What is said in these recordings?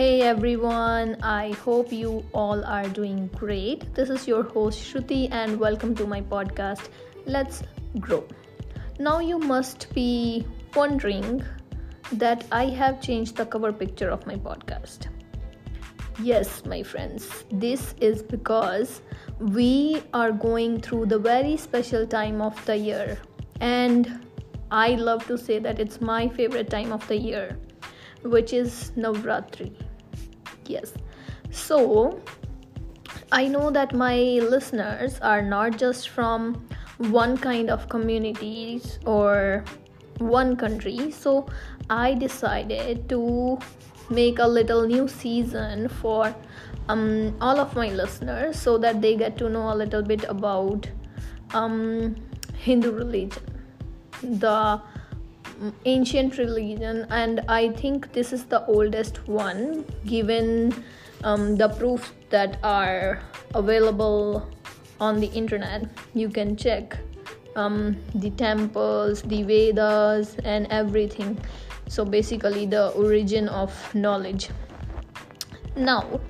Hey everyone, I hope you all are doing great. This is your host Shruti, and welcome to my podcast, Let's Grow. Now, you must be wondering that I have changed the cover picture of my podcast. Yes, my friends, this is because we are going through the very special time of the year, and I love to say that it's my favorite time of the year which is Navratri. Yes. So, I know that my listeners are not just from one kind of communities or one country. So, I decided to make a little new season for um, all of my listeners so that they get to know a little bit about um, Hindu religion, the ancient religion and i think this is the oldest one given um, the proofs that are available on the internet. You can check um, the temples the vedas and everything. So basically the origin of knowledge. Now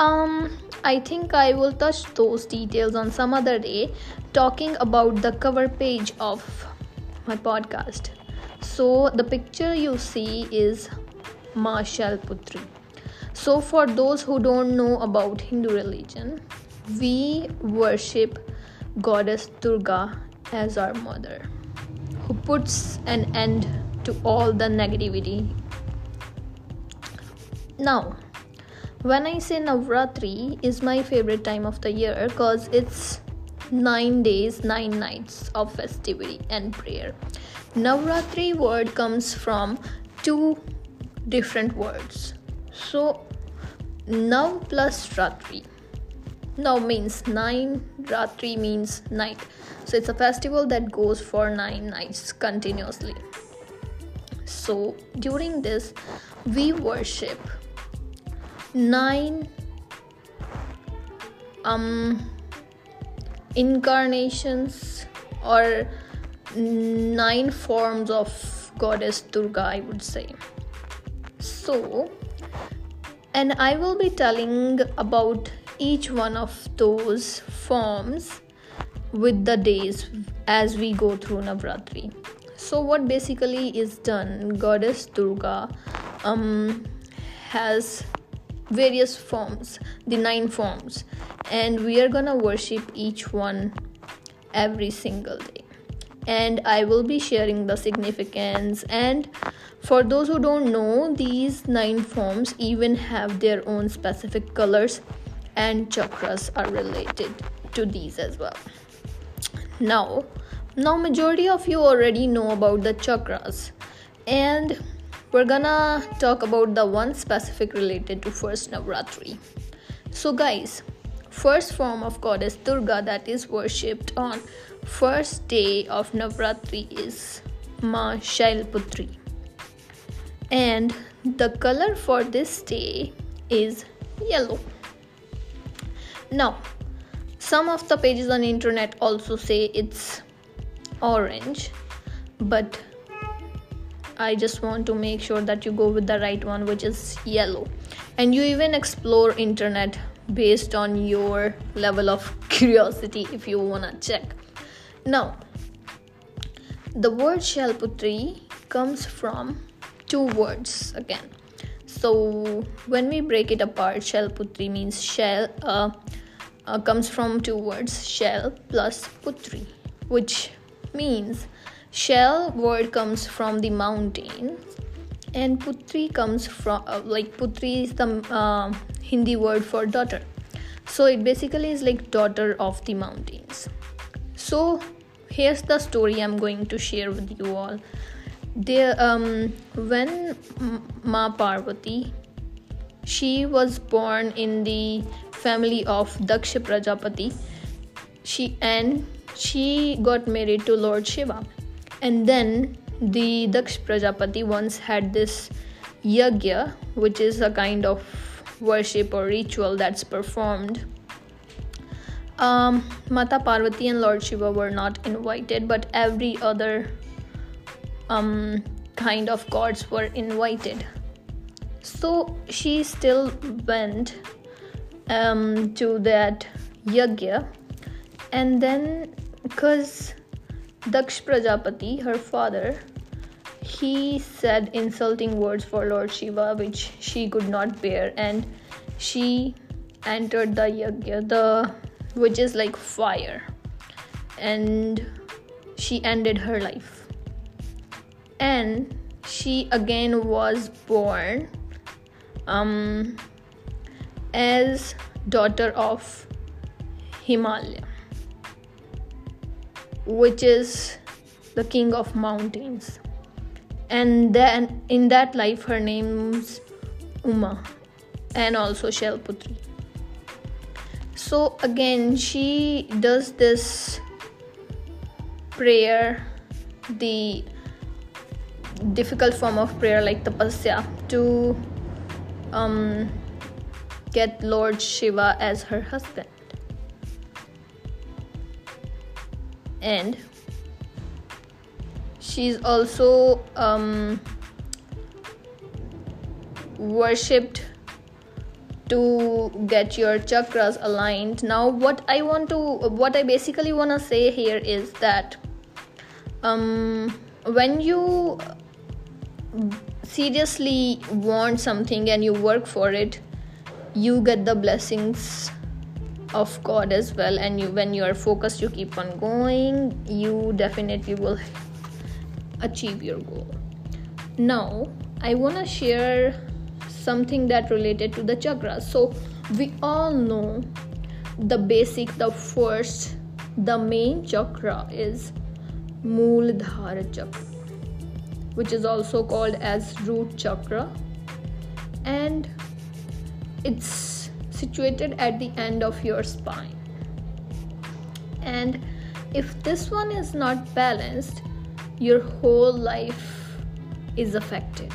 um i think i will touch those details on some other day talking about the cover page of my podcast so the picture you see is Ma Shailputri. So for those who don't know about Hindu religion, we worship goddess Durga as our mother, who puts an end to all the negativity. Now, when I say Navratri is my favorite time of the year because it's 9 days 9 nights of festivity and prayer Navratri word comes from two different words. So Nav plus Ratri. Nav means nine, Ratri means night. So it's a festival that goes for nine nights continuously. So during this, we worship nine um incarnations or nine forms of goddess Durga, I would say. So, and I will be telling about each one of those forms with the days as we go through Navratri. So, what basically is done, goddess Durga um, has various forms, the nine forms, and we are gonna worship each one every single day and I will be sharing the significance. And for those who don't know, these nine forms even have their own specific colors, and chakras are related to these as well. Now, now majority of you already know about the chakras, and we're gonna talk about the one specific related to first Navratri. So, guys, first form of goddess Durga that is worshipped on first day of Navratri is Ma Shailputri. And the color for this day is yellow. Now, some of the pages on internet also say it's orange, but I just want to make sure that you go with the right one which is yellow. And you even explore internet based on your level of curiosity if you want to check. Now the word Shailputri comes from two words again. So when we break it apart Shailputri means shell uh, uh, comes from two words shell plus putri which means shell word comes from the mountain and putri comes from uh, like putri is the uh, hindi word for daughter. So it basically is like daughter of the mountains. So here's the story i'm going to share with you all. There um when ma parvati she was born in the family of daksha prajapati. She and she got married to lord shiva. And then the daksha prajapati once had this yagya which is a kind of worship or ritual that's performed um, Mata Parvati and Lord Shiva were not invited, but every other um, kind of gods were invited. so she still went um, to that yagya and then because daksh prajapati her father he said insulting words for lord shiva which she could not bear. And she entered the yagya the which is like fire. And she ended her life. And she again was born um, as daughter of Himalaya, which is the king of mountains. And then in that life, her name's Uma and also Shailputri. So again, she does this prayer, the difficult form of prayer like tapasya, to um, get Lord Shiva as her husband. And she's also um, worshipped to get your chakras aligned. Now, what I want to, what I basically want to say here is that um, when you seriously want something and you work for it you get the blessings of god as well and you when you are focused you keep on going you definitely will achieve your goal. Now i want to share something that related to the chakras. So we all know the basic the first the main chakra is Mooladhara chakra which is also called as root chakra. And it's situated at the end of your spine. And if this one is not balanced your whole life is affected.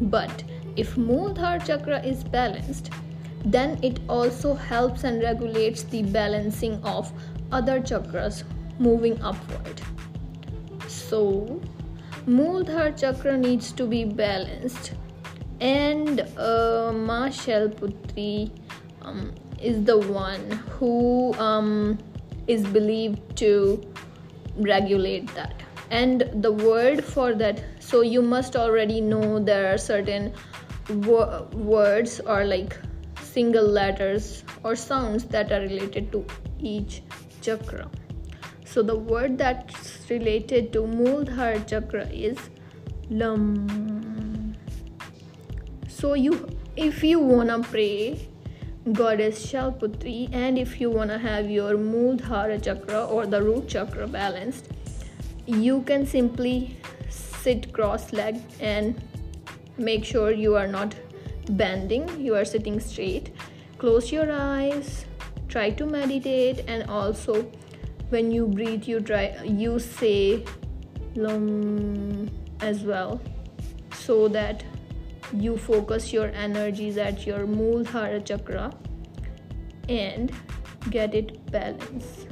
But if Mooladhara chakra is balanced then it also helps and regulates the balancing of other chakras moving upward. So Mooladhara chakra needs to be balanced, and uh, Ma Shailputri um, is the one who um, is believed to regulate that. And the word for that, so you must already know there are certain wo- words or like single letters or sounds that are related to each chakra. So the word that's related to Mooladhara chakra is Lam. So you if you wanna pray goddess Shailputri and if you wanna have your Mooladhara chakra or the root chakra balanced, you can simply sit cross-legged and make sure you are not bending, you are sitting straight. Close your eyes, try to meditate and also when you breathe you try you say lum as well so that you focus your energies at your Mooladhara chakra and get it balanced.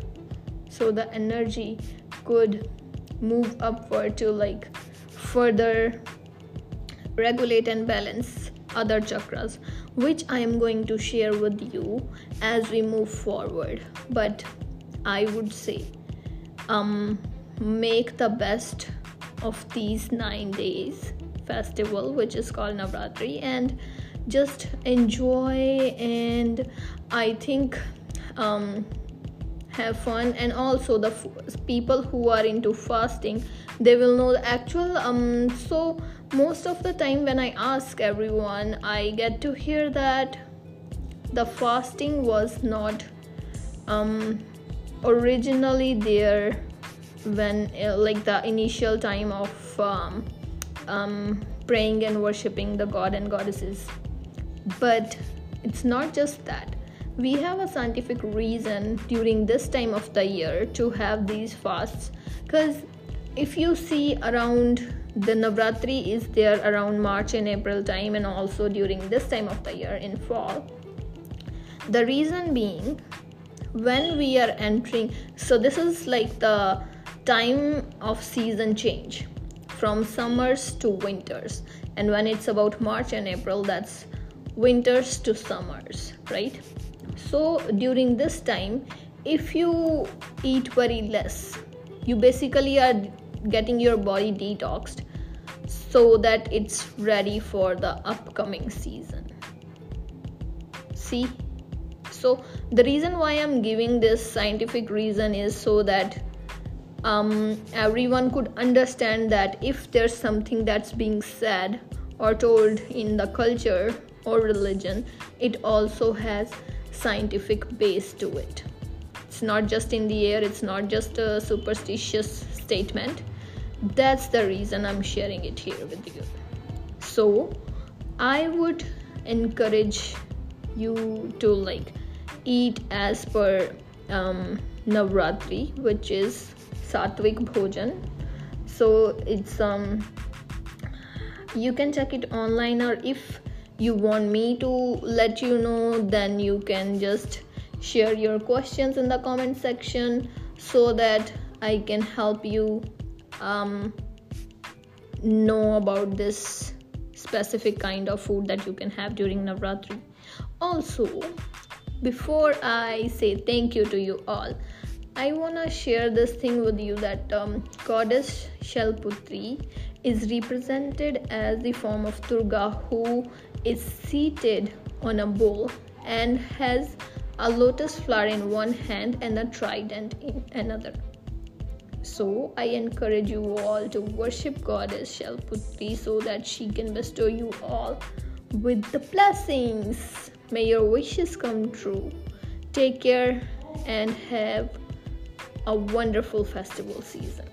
So the energy could move upward to like further regulate and balance other chakras which i am going to share with you as we move forward. But I would say um, make the best of these nine days festival, which is called Navratri, and just enjoy. And I think um, have fun and also the f- people who are into fasting they will know the actual um so most of the time when i ask everyone i get to hear that the fasting was not um originally there when uh, like the initial time of um, um, praying and worshipping the god and goddesses. But it's not just that. We have a scientific reason during this time of the year to have these fasts. Because if you see around the navratri is there around march and april time and also during this time of the year in fall. The reason being when we are entering so this is like the time of season change from summers to winters. And when it's about march and april that's winters to summers right? So during this time if you eat very less you basically are getting your body detoxed so that it's ready for the upcoming season. See? So the reason why i'm giving this scientific reason is so that um, everyone could understand that if there's something that's being said or told in the culture or religion it also has scientific base to it. It's not just in the air it's not just a superstitious statement. That's the reason i'm sharing it here with you. So i would encourage you to like eat as per um, navratri which is satvik bhojan so it's um you can check it online or if you want me to let you know then you can just share your questions in the comment section so that i can help you um, know about this specific kind of food that you can have during navratri. Also before i say thank you to you all i want to share this thing with you that um, goddess Shailputri is represented as the form of Durga who is seated on a bull and has a lotus flower in one hand and a trident in another. So I encourage you all to worship Goddess Shailputri so that she can bestow you all with the blessings. May your wishes come true. Take care and have a wonderful festival season.